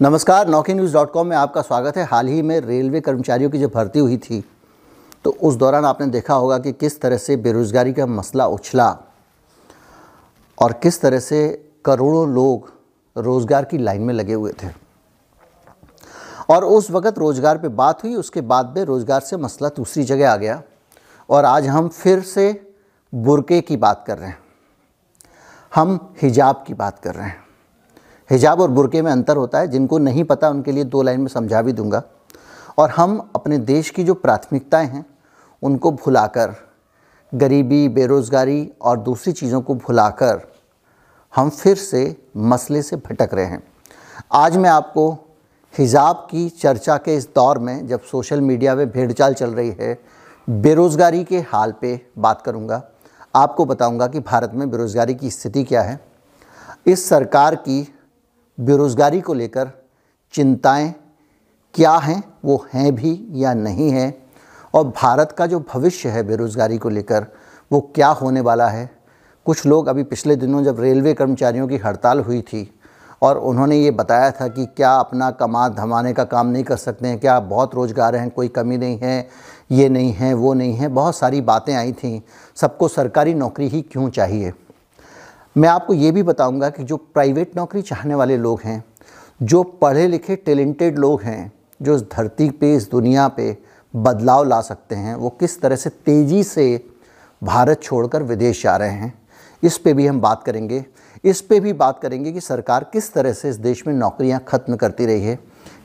नमस्कार नौकी news dot com में आपका स्वागत है। हाल ही में रेलवे कर्मचारियों की जो भर्ती हुई थी तो उस दौरान आपने देखा होगा कि किस तरह से बेरोज़गारी का मसला उछला और किस तरह से करोड़ों लोग रोज़गार की लाइन में लगे हुए थे। और उस वक़्त रोज़गार पे बात हुई, उसके बाद में रोज़गार से मसला दूसरी जगह आ गया और आज हम फिर से बुरके की बात कर रहे हैं। हम हिजाब की बात कर रहे हैं। हिजाब और बुरके में अंतर होता है, जिनको नहीं पता उनके लिए दो लाइन में समझा भी दूँगा। और हम अपने देश की जो प्राथमिकताएँ हैं, उनको भुलाकर, गरीबी, बेरोज़गारी और दूसरी चीज़ों को भुलाकर हम फिर से मसले से भटक रहे हैं। आज मैं आपको हिजाब की चर्चा के इस दौर में, जब सोशल मीडिया में भेड़चाल चल रही है, बेरोज़गारी के हाल पे बात करूँगा। आपको बताऊँगा कि भारत में बेरोज़गारी की स्थिति क्या है। इस सरकार की बेरोज़गारी को लेकर चिंताएँ क्या हैं, वो हैं भी या नहीं हैं, और भारत का जो भविष्य है बेरोज़गारी को लेकर, वो क्या होने वाला है? कुछ लोग अभी पिछले दिनों जब रेलवे कर्मचारियों की हड़ताल हुई थी, और उन्होंने ये बताया था कि क्या अपना कमा धमाने का काम नहीं कर सकते हैं, क्या बहुत रोज़गार हैं, कोई कमी नहीं है, ये नहीं है, वो नहीं है, बहुत सारी बातें आई थी। सबको सरकारी नौकरी ही क्यों चाहिए? मैं आपको ये भी बताऊँगा कि जो प्राइवेट नौकरी चाहने वाले लोग हैं, जो पढ़े लिखे टैलेंटेड लोग हैं, जो इस धरती पे, इस दुनिया पे बदलाव ला सकते हैं, वो किस तरह से तेज़ी से भारत छोड़कर विदेश जा रहे हैं, इस पे भी हम बात करेंगे। इस पे भी बात करेंगे कि सरकार किस तरह से इस देश में नौकरियाँ ख़त्म करती रही है।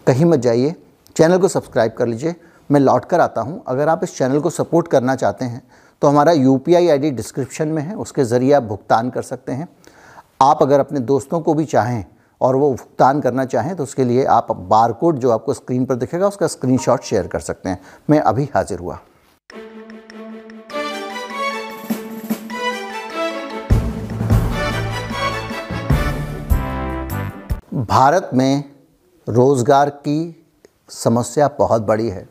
कहीं मत जाइए, चैनल को सब्सक्राइब कर लीजिए। मैं लौट कर आता हूँ। अगर आप इस चैनल को सपोर्ट करना चाहते हैं तो हमारा यू पी आई डिस्क्रिप्शन में है, उसके ज़रिए आप भुगतान कर सकते हैं। आप अगर अपने दोस्तों को भी चाहें और वो भुगतान करना चाहें तो उसके लिए आप बार कोड जो आपको स्क्रीन पर दिखेगा, उसका स्क्रीनशॉट शेयर कर सकते हैं। मैं अभी हाजिर हुआ। भारत में रोज़गार की समस्या बहुत बड़ी है।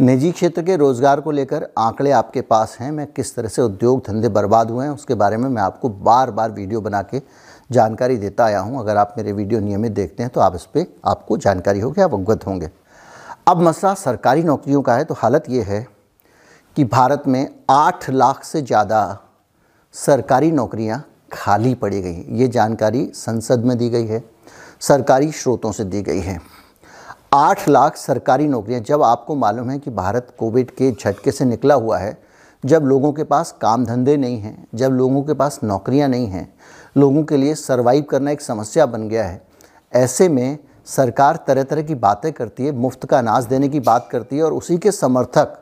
निजी क्षेत्र के रोज़गार को लेकर आंकड़े आपके पास हैं। मैं किस तरह से उद्योग धंधे बर्बाद हुए हैं, उसके बारे में मैं आपको बार बार वीडियो बना के जानकारी देता आया हूँ। अगर आप मेरे वीडियो नियमित देखते हैं तो आप इस पर आपको जानकारी होगी, आप अवगत होंगे। अब मसला सरकारी नौकरियों का है तो हालत ये है कि भारत में आठ लाख से ज़्यादा सरकारी नौकरियाँ खाली पड़ी गई ये जानकारी संसद में दी गई है, सरकारी स्रोतों से दी गई है। आठ लाख सरकारी नौकरियाँ। जब आपको मालूम है कि भारत कोविड के झटके से निकला हुआ है, जब लोगों के पास काम धंधे नहीं हैं, जब लोगों के पास नौकरियाँ नहीं हैं, लोगों के लिए सरवाइव करना एक समस्या बन गया है। ऐसे में सरकार तरह तरह की बातें करती है, मुफ़्त का अनाज देने की बात करती है और उसी के समर्थक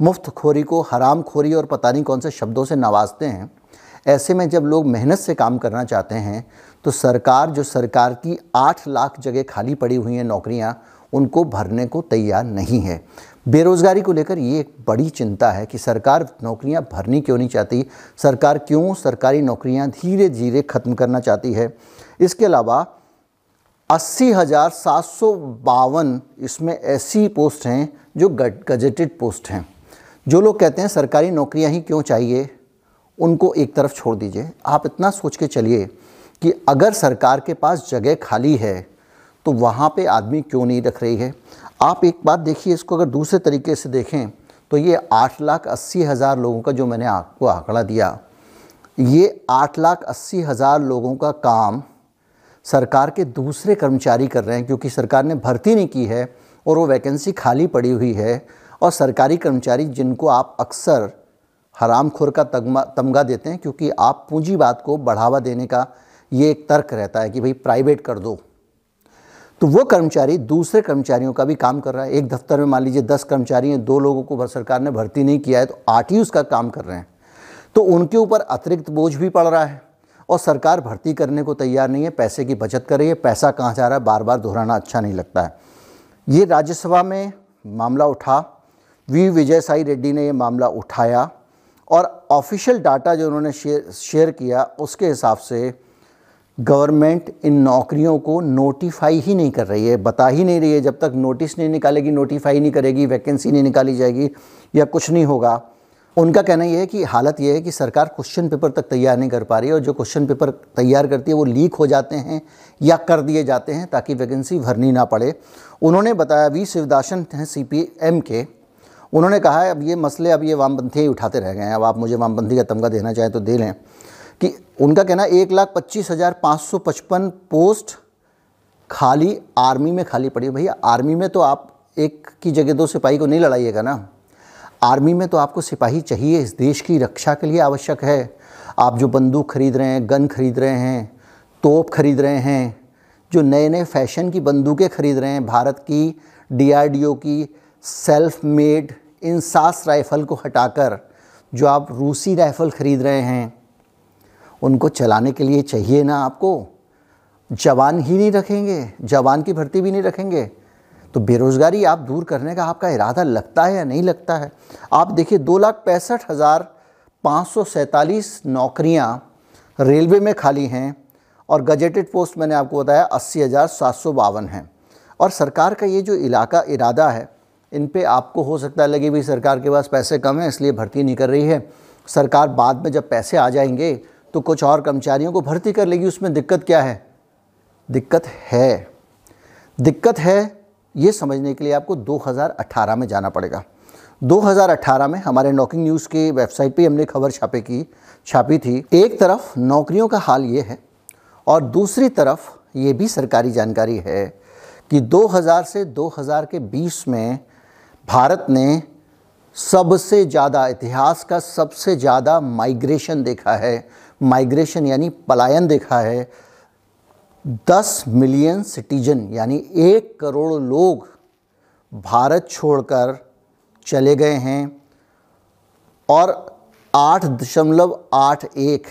मुफ़्त खोरी को हराम खोरी और पता नहीं कौन से शब्दों से नवाजते हैं। ऐसे में जब लोग मेहनत से काम करना चाहते हैं तो सरकार, जो सरकार की आठ लाख जगह खाली पड़ी हुई हैं नौकरियाँ उनको भरने को तैयार नहीं है। बेरोज़गारी को लेकर ये एक बड़ी चिंता है कि सरकार नौकरियाँ भरनी क्यों नहीं चाहती? सरकार क्यों सरकारी नौकरियाँ धीरे धीरे ख़त्म करना चाहती है? इसके अलावा अस्सी हज़ार सात सौ बावन इसमें ऐसी पोस्ट हैं जो गजेटेड पोस्ट हैं। जो लोग कहते हैं सरकारी नौकरियाँ ही क्यों चाहिए? उनको एक तरफ़ छोड़ दीजिए। आप इतना सोच के चलिए कि अगर सरकार के पास जगह खाली है तो वहाँ पे आदमी क्यों नहीं रख रही है? आप एक बात देखिए, इसको अगर दूसरे तरीके से देखें तो ये आठ लाख अस्सी हज़ार लोगों का जो मैंने आपको आंकड़ा दिया, ये आठ लाख अस्सी हज़ार लोगों का काम सरकार के दूसरे कर्मचारी कर रहे हैं, क्योंकि सरकार ने भर्ती नहीं की है और वो वैकेंसी खाली पड़ी हुई है, और सरकारी कर्मचारी जिनको आप अक्सर हराम खोर का तगमा, तमगा देते हैं, क्योंकि आप पूंजीवाद को बढ़ावा देने का ये एक तर्क रहता है कि भाई प्राइवेट कर दो। तो वो कर्मचारी दूसरे कर्मचारियों का भी काम कर रहा है। एक दफ्तर में मान लीजिए दस कर्मचारी हैं, दो लोगों को सरकार ने भर्ती नहीं किया है तो आठ ही उसका काम कर रहे हैं। तो उनके ऊपर अतिरिक्त बोझ भी पड़ रहा है और सरकार भर्ती करने को तैयार नहीं है, पैसे की बचत कर रही है, पैसा कहाँ जा रहा है बार बार दोहराना अच्छा नहीं लगता है। ये राज्यसभा में मामला उठा, वी विजय साई रेड्डी ने ये मामला उठाया और ऑफिशियल डाटा जो उन्होंने शेयर शेयर किया, उसके हिसाब से गवर्नमेंट इन नौकरियों को नोटिफाई ही नहीं कर रही है, बता ही नहीं रही है। जब तक नोटिस नहीं निकालेगी नोटिफाई नहीं करेगी वैकेंसी नहीं निकाली जाएगी या कुछ नहीं होगा। उनका कहना यह है कि हालत यह है कि सरकार क्वेश्चन पेपर तक तैयार नहीं कर पा रही है और जो क्वेश्चन पेपर तैयार करती है वो लीक हो जाते हैं या कर दिए जाते हैं ताकि वैकेंसी भरनी ना पड़े। उन्होंने बताया, वी शिवदासन हैं सी पी एम के। उन्होंने कहा है अब ये मसले, अब ये वामपंथी उठाते रह गए हैं। अब आप मुझे वामपंथी का तमगा देना चाहें तो दे लें। कि उनका कहना एक लाख पच्चीस हज़ार पाँच सौ पचपन पोस्ट खाली आर्मी में खाली पड़ी भैया, आर्मी में तो आप एक की जगह दो सिपाही को नहीं लड़ाइएगा ना। आर्मी में तो आपको सिपाही चाहिए, इस देश की रक्षा के लिए आवश्यक है। आप जो बंदूक खरीद रहे हैं, गन खरीद रहे हैं, तोप खरीद रहे हैं, जो नए नए फ़ैशन की बंदूकें खरीद रहे हैं, भारत की डीआरडीओ की सेल्फ मेड इन सास राइफ़ल को हटाकर जो आप रूसी राइफ़ल ख़रीद रहे हैं उनको चलाने के लिए चाहिए ना आपको। जवान ही नहीं रखेंगे, जवान की भर्ती भी नहीं रखेंगे। तो बेरोज़गारी आप दूर करने का आपका इरादा लगता है या नहीं लगता है? आप देखिए, दो लाख पैंसठ हज़ार पाँच सौ सैंतालीस नौकरियाँ रेलवे में खाली हैं और गजेटेड पोस्ट मैंने आपको बताया, अस्सी हज़ार सात सौ बावन हैं। और सरकार का ये जो इलाका इरादा है, इन पे आपको हो सकता है लगे भी सरकार के पास पैसे कम हैं, इसलिए भर्ती नहीं कर रही है। सरकार बाद में जब पैसे आ जाएँगे तो कुछ और कर्मचारियों को भर्ती कर लेगी, उसमें दिक्कत क्या है? दिक्कत है। दिक्कत है, ये समझने के लिए आपको 2018 में जाना पड़ेगा। 2018 में हमारे नॉकिंग न्यूज़ के वेबसाइट पे हमने खबर छापे की, छापी थी। एक तरफ़ नौकरियों का हाल ये है और दूसरी तरफ़ ये भी सरकारी जानकारी है कि 2000 से 2000 के 20 में भारत ने सबसे ज़्यादा, इतिहास का सबसे ज़्यादा माइग्रेशन देखा है। माइग्रेशन यानी पलायन देखा है, दस मिलियन सिटीजन यानी एक करोड़ लोग भारत छोड़कर चले गए हैं और आठ दशमलव आठ एक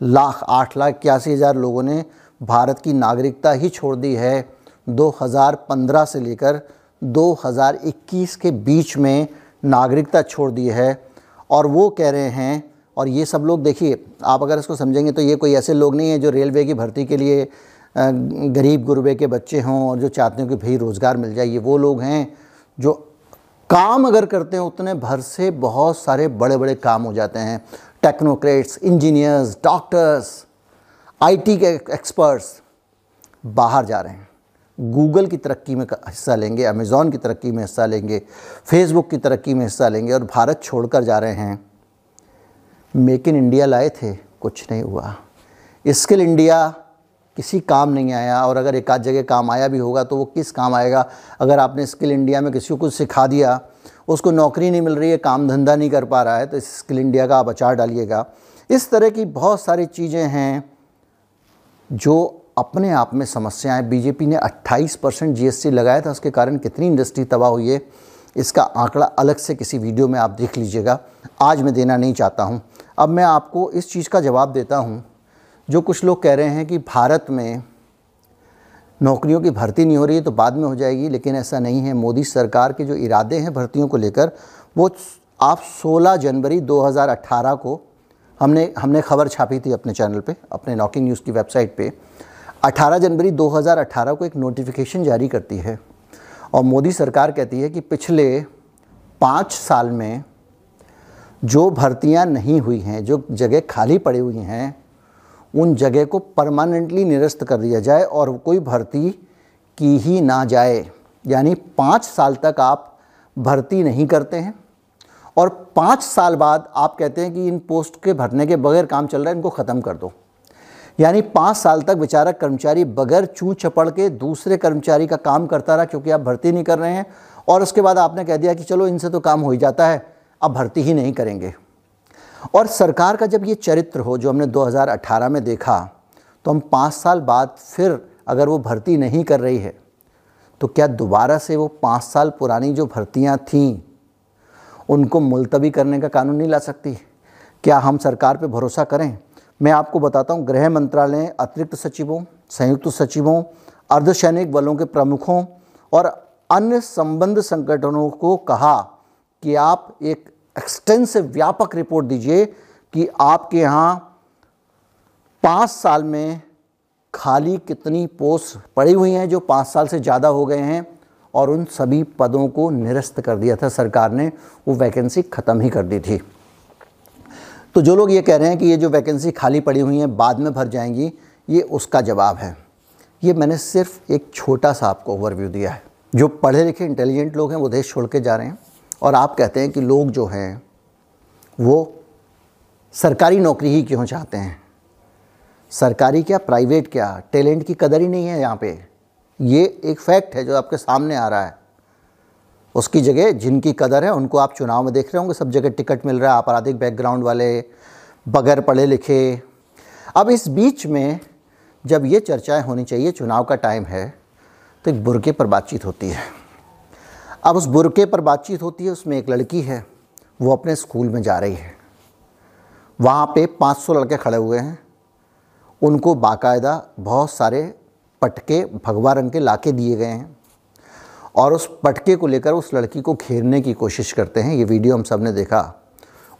लाख, आठ लाख इक्यासी हज़ार लोगों ने भारत की नागरिकता ही छोड़ दी है। 2015 से लेकर 2021 के बीच में नागरिकता छोड़ दी है और वो कह रहे हैं और ये सब लोग देखिए, आप अगर इसको समझेंगे तो ये कोई ऐसे लोग नहीं हैं जो रेलवे की भर्ती के लिए गरीब गुरबे के बच्चे हों और जो चाहते हैं कि भाई रोज़गार मिल जाए, ये वो लोग हैं जो काम अगर करते हैं, उतने भर से बहुत सारे बड़े बड़े काम हो जाते हैं। टेक्नोक्रेट्स, इंजीनियर्स, डॉक्टर्स, आईटी के एक्सपर्ट्स बाहर जा रहे हैं। गूगल की तरक्की में हिस्सा लेंगे, अमेज़ॉन की तरक्की में हिस्सा लेंगे, फेसबुक की तरक्की में हिस्सा लेंगे और भारत छोड़कर जा रहे हैं। मेक इन इंडिया लाए थे, कुछ नहीं हुआ। स्किल इंडिया किसी काम नहीं आया और अगर एक आध जगह काम आया भी होगा तो वो किस काम आएगा? अगर आपने स्किल इंडिया में किसी को कुछ सिखा दिया, उसको नौकरी नहीं मिल रही है, काम धंधा नहीं कर पा रहा है तो इस स्किल इंडिया का आप अचार डालिएगा। इस तरह की बहुत सारी चीज़ें हैं जो अपने आप में समस्याएँ। बीजेपी ने 28 परसेंट जी लगाया था, उसके कारण कितनी इंडस्ट्री तबाह हुई है, इसका आंकड़ा अलग से किसी वीडियो में आप देख लीजिएगा। आज मैं देना नहीं चाहता हूँ। अब मैं आपको इस चीज़ का जवाब देता हूँ, जो कुछ लोग कह रहे हैं कि भारत में नौकरियों की भर्ती नहीं हो रही है तो बाद में हो जाएगी, लेकिन ऐसा नहीं है। मोदी सरकार के जो इरादे हैं भर्तियों को लेकर, वो आप 16 जनवरी 2018 को हमने हमने खबर छापी थी अपने चैनल पे, अपने नॉकिंग न्यूज़ की वेबसाइट पे। 18 जनवरी 2018 को एक नोटिफिकेशन जारी करती है, और मोदी सरकार कहती है कि पिछले पाँच साल में जो भर्तियाँ नहीं हुई हैं, जो जगह खाली पड़ी हुई हैं, उन जगह को परमानेंटली निरस्त कर दिया जाए और कोई भर्ती की ही ना जाए। यानी पाँच साल तक आप भर्ती नहीं करते हैं और पाँच साल बाद आप कहते हैं कि इन पोस्ट के भरने के बगैर काम चल रहा है, इनको ख़त्म कर दो। यानी पाँच साल तक बेचारा कर्मचारी बगैर चू चपड़ के दूसरे कर्मचारी का काम करता रहा क्योंकि आप भर्ती नहीं कर रहे हैं और उसके बाद आपने कह दिया कि चलो इनसे तो काम हो ही जाता है। अब भर्ती ही नहीं करेंगे। और सरकार का जब ये चरित्र हो, जो हमने 2018 में देखा तो हम पाँच साल बाद फिर अगर वो भर्ती नहीं कर रही है तो क्या दोबारा से वो पाँच साल पुरानी जो भर्तियाँ थीं, उनको मुलतवी करने का कानून नहीं ला सकती? क्या हम सरकार पे भरोसा करें? मैं आपको बताता हूँ, गृह मंत्रालय अतिरिक्त सचिवों, संयुक्त सचिवों, अर्धसैनिक बलों के प्रमुखों और अन्य संबंध संगठनों को कहा कि आप एक एक्सटेंसिव व्यापक रिपोर्ट दीजिए कि आपके यहाँ पाँच साल में खाली कितनी पोस्ट पड़ी हुई हैं जो पाँच साल से ज़्यादा हो गए हैं और उन सभी पदों को निरस्त कर दिया था सरकार ने। वो वैकेंसी ख़त्म ही कर दी थी। तो जो लोग ये कह रहे हैं कि ये जो वैकेंसी खाली पड़ी हुई हैं, बाद में भर जाएँगी, ये उसका जवाब है। ये मैंने सिर्फ़ एक छोटा सा आपको ओवरव्यू दिया है। जो पढ़े लिखे इंटेलिजेंट लोग हैं, वो देश छोड़ के जा रहे हैं। और आप कहते हैं कि लोग जो हैं, वो सरकारी नौकरी ही क्यों चाहते हैं? सरकारी क्या, प्राइवेट क्या? टैलेंट की कदर ही नहीं है यहाँ पे। ये एक फैक्ट है जो आपके सामने आ रहा है। उसकी जगह जिनकी कदर है, उनको आप चुनाव में देख रहे होंगे, सब जगह टिकट मिल रहा है, आपराधिक बैकग्राउंड वाले, बगैर पढ़े लिखे। अब इस बीच में जब ये चर्चाएँ होनी चाहिए, चुनाव का टाइम है तो एक बुरके पर बातचीत होती है। अब उस बुरके पर बातचीत होती है, उसमें एक लड़की है, वो अपने स्कूल में जा रही है। वहाँ पे 500 लड़के खड़े हुए हैं। उनको बाकायदा बहुत सारे पटके भगवा रंग के लाके दिए गए हैं और उस पटके को लेकर उस लड़की को घेरने की कोशिश करते हैं। ये वीडियो हम सबने देखा।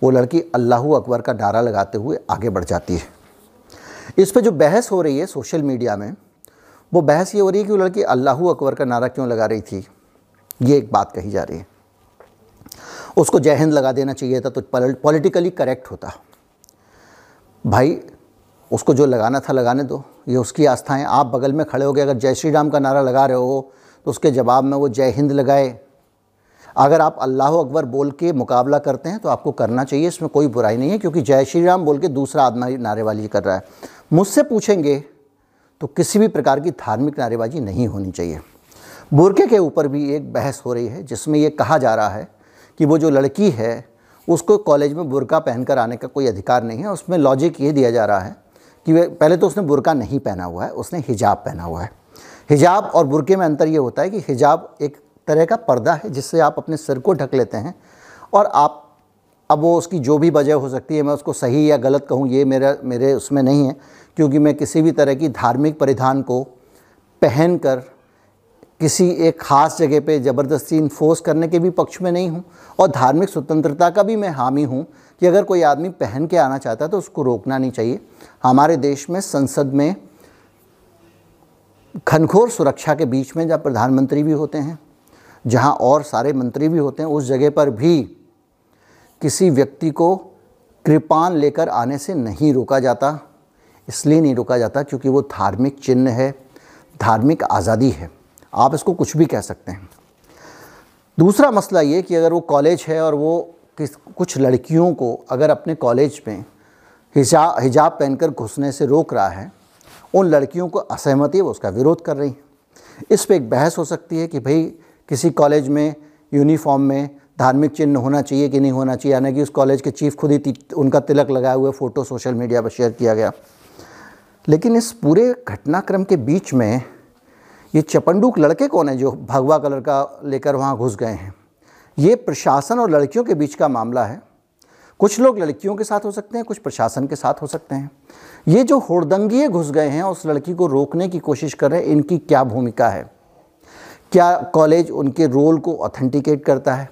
वो लड़की अल्लाह अकबर का नारा लगाते हुए आगे बढ़ जाती है। इस पर जो बहस हो रही है सोशल मीडिया में, वो बहस ये हो रही है कि वो लड़की अल्लाह अकबर का नारा क्यों लगा रही थी? ये एक बात कही जा रही है। उसको जय हिंद लगा देना चाहिए था तो पॉलिटिकली करेक्ट होता। भाई, उसको जो लगाना था लगाने दो, ये उसकी आस्थाएँ। आप बगल में खड़े हो गए, अगर जय श्री राम का नारा लगा रहे हो तो उसके जवाब में वो जय हिंद लगाए। अगर आप अल्लाह अकबर बोल के मुकाबला करते हैं तो आपको करना चाहिए, इसमें कोई बुराई नहीं है, क्योंकि जय श्री राम बोल के दूसरा आदमी नारेबाजी कर रहा है। मुझसे पूछेंगे तो किसी भी प्रकार की धार्मिक नारेबाजी नहीं होनी चाहिए। बुरके के ऊपर भी एक बहस हो रही है, जिसमें ये कहा जा रहा है कि वो जो लड़की है, उसको कॉलेज में बुरका पहनकर आने का कोई अधिकार नहीं है। उसमें लॉजिक ये दिया जा रहा है कि वे, पहले तो उसने बुरका नहीं पहना हुआ है, उसने हिजाब पहना हुआ है। हिजाब और बुरके में अंतर ये होता है कि हिजाब एक तरह का पर्दा है, जिससे आप अपने सिर को ढक लेते हैं और आप, अब वो उसकी जो भी वजह हो सकती है, मैं उसको सही या गलत कहूँ, ये मेरा, मेरे उसमें नहीं है, क्योंकि मैं किसी भी तरह की धार्मिक परिधान को पहन कर किसी एक ख़ास जगह पे ज़बरदस्ती इन्फोर्स करने के भी पक्ष में नहीं हूँ और धार्मिक स्वतंत्रता का भी मैं हामी हूँ कि अगर कोई आदमी पहन के आना चाहता है तो उसको रोकना नहीं चाहिए। हमारे देश में संसद में घनघोर सुरक्षा के बीच में जब प्रधानमंत्री भी होते हैं, जहाँ और सारे मंत्री भी होते हैं, उस जगह पर भी किसी व्यक्ति को कृपान लेकर आने से नहीं रोका जाता, इसलिए नहीं रोका जाता क्योंकि वो धार्मिक चिन्ह है, धार्मिक आज़ादी है। आप इसको कुछ भी कह सकते हैं। दूसरा मसला ये कि अगर वो कॉलेज है और वो किस, कुछ लड़कियों को अगर अपने कॉलेज में हिजा, हिजाब पहनकर घुसने से रोक रहा है, उन लड़कियों को असहमति वो उसका विरोध कर रही हैं। इस पर एक बहस हो सकती है कि भाई किसी कॉलेज में यूनिफॉर्म में धार्मिक चिन्ह होना चाहिए कि नहीं होना चाहिए, यानी कि उस कॉलेज के चीफ खुद ही उनका तिलक लगाए हुए फ़ोटो सोशल मीडिया पर शेयर किया गया। लेकिन इस पूरे घटनाक्रम के बीच में ये चपंडूक लड़के कौन है जो भगवा कलर का लेकर वहाँ घुस गए हैं? ये प्रशासन और लड़कियों के बीच का मामला है। कुछ लोग लड़कियों के साथ हो सकते हैं, कुछ प्रशासन के साथ हो सकते हैं। ये जो होड़दंगिए घुस गए हैं उस लड़की को रोकने की कोशिश कर रहे हैं, इनकी क्या भूमिका है? क्या कॉलेज उनके रोल को ऑथेंटिकेट करता है?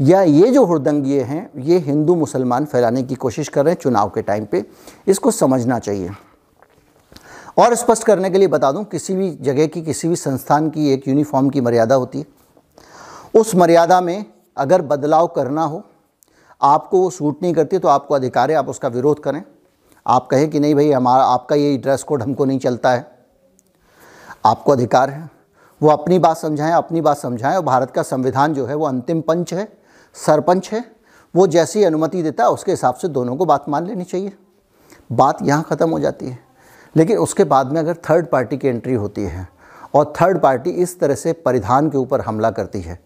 या ये जो हुड़दंगिए हैं, ये हिंदू मुसलमान फैलाने की कोशिश कर रहे हैं चुनाव के टाइम पे? इसको समझना चाहिए। और स्पष्ट करने के लिए बता दूँ, किसी भी जगह की, किसी भी संस्थान की एक यूनिफॉर्म की मर्यादा होती है। उस मर्यादा में अगर बदलाव करना हो, आपको वो सूट नहीं करती तो आपको अधिकार है, आप उसका विरोध करें। आप कहें कि नहीं भाई, हमारा, आपका ये ड्रेस कोड हमको नहीं चलता है। आपको अधिकार है। वो अपनी बात समझाएँ, अपनी बात समझाएँ, और भारत का संविधान जो है, वो अंतिम पंच है, सरपंच है। वो जैसी अनुमति देता है, उसके हिसाब से दोनों को बात मान लेनी चाहिए। बात यहाँ ख़त्म हो जाती है। लेकिन उसके बाद में अगर थर्ड पार्टी की एंट्री होती है और थर्ड पार्टी इस तरह से परिधान के ऊपर हमला करती है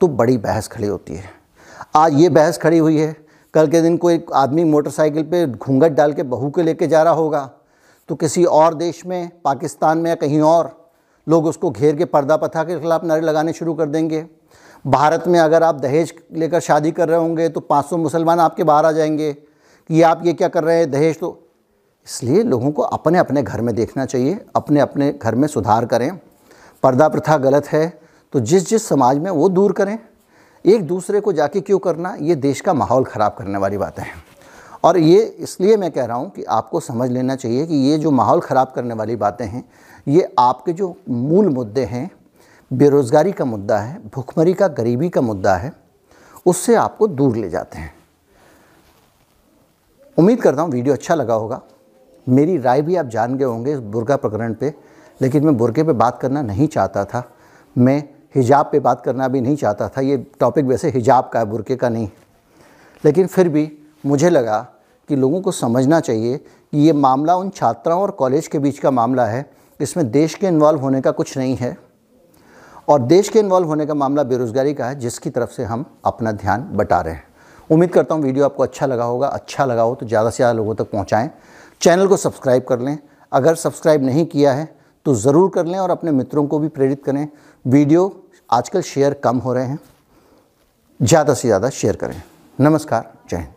तो बड़ी बहस खड़ी होती है। आज ये बहस खड़ी हुई है। कल के दिन कोई आदमी मोटरसाइकिल पे घूंघट डाल के बहू के लेके जा रहा होगा तो किसी और देश में, पाकिस्तान में या कहीं और, लोग उसको घेर के पर्दा प्रथा के खिलाफ नारे लगाने शुरू कर देंगे। भारत में अगर आप दहेज लेकर शादी कर रहे होंगे तो 500 मुसलमान आपके बाहर आ जाएँगे कि आप ये क्या कर रहे हैं, दहेज तो इसलिए लोगों को अपने अपने घर में देखना चाहिए अपने अपने घर में सुधार करें। पर्दा प्रथा गलत है तो जिस जिस समाज में वो दूर करें। एक दूसरे को जाके क्यों करना? ये देश का माहौल ख़राब करने वाली बातें हैं। और ये इसलिए मैं कह रहा हूँ कि आपको समझ लेना चाहिए कि ये जो माहौल ख़राब करने वाली बातें हैं, ये आपके जो मूल मुद्दे हैं, बेरोज़गारी का मुद्दा है, भूखमरी का, गरीबी का मुद्दा है, उससे आपको दूर ले जाते हैं। उम्मीद करता हूँ वीडियो अच्छा लगा होगा। मेरी राय भी आप जान गए होंगे इस बुरका प्रकरण पे, लेकिन मैं बुरके पे बात करना नहीं चाहता था। मैं हिजाब पे बात करना भी नहीं चाहता था। ये टॉपिक वैसे हिजाब का है, बुरके का नहीं। लेकिन फिर भी मुझे लगा कि लोगों को समझना चाहिए कि ये मामला उन छात्राओं और कॉलेज के बीच का मामला है। इसमें देश के इन्वॉल्व होने का कुछ नहीं है। और देश के इन्वॉल्व होने का मामला बेरोज़गारी का है, जिसकी तरफ़ से हम अपना ध्यान बटा रहे हैं। उम्मीद करता हूँ वीडियो आपको अच्छा लगा होगा। अच्छा लगा हो तो ज़्यादा से ज़्यादा लोगों तक पहुँचाएँ। चैनल को सब्सक्राइब कर लें। अगर सब्सक्राइब नहीं किया है तो ज़रूर कर लें और अपने मित्रों को भी प्रेरित करें। वीडियो आजकल शेयर कम हो रहे हैं, ज़्यादा से ज़्यादा शेयर करें। नमस्कार, जय हिंद।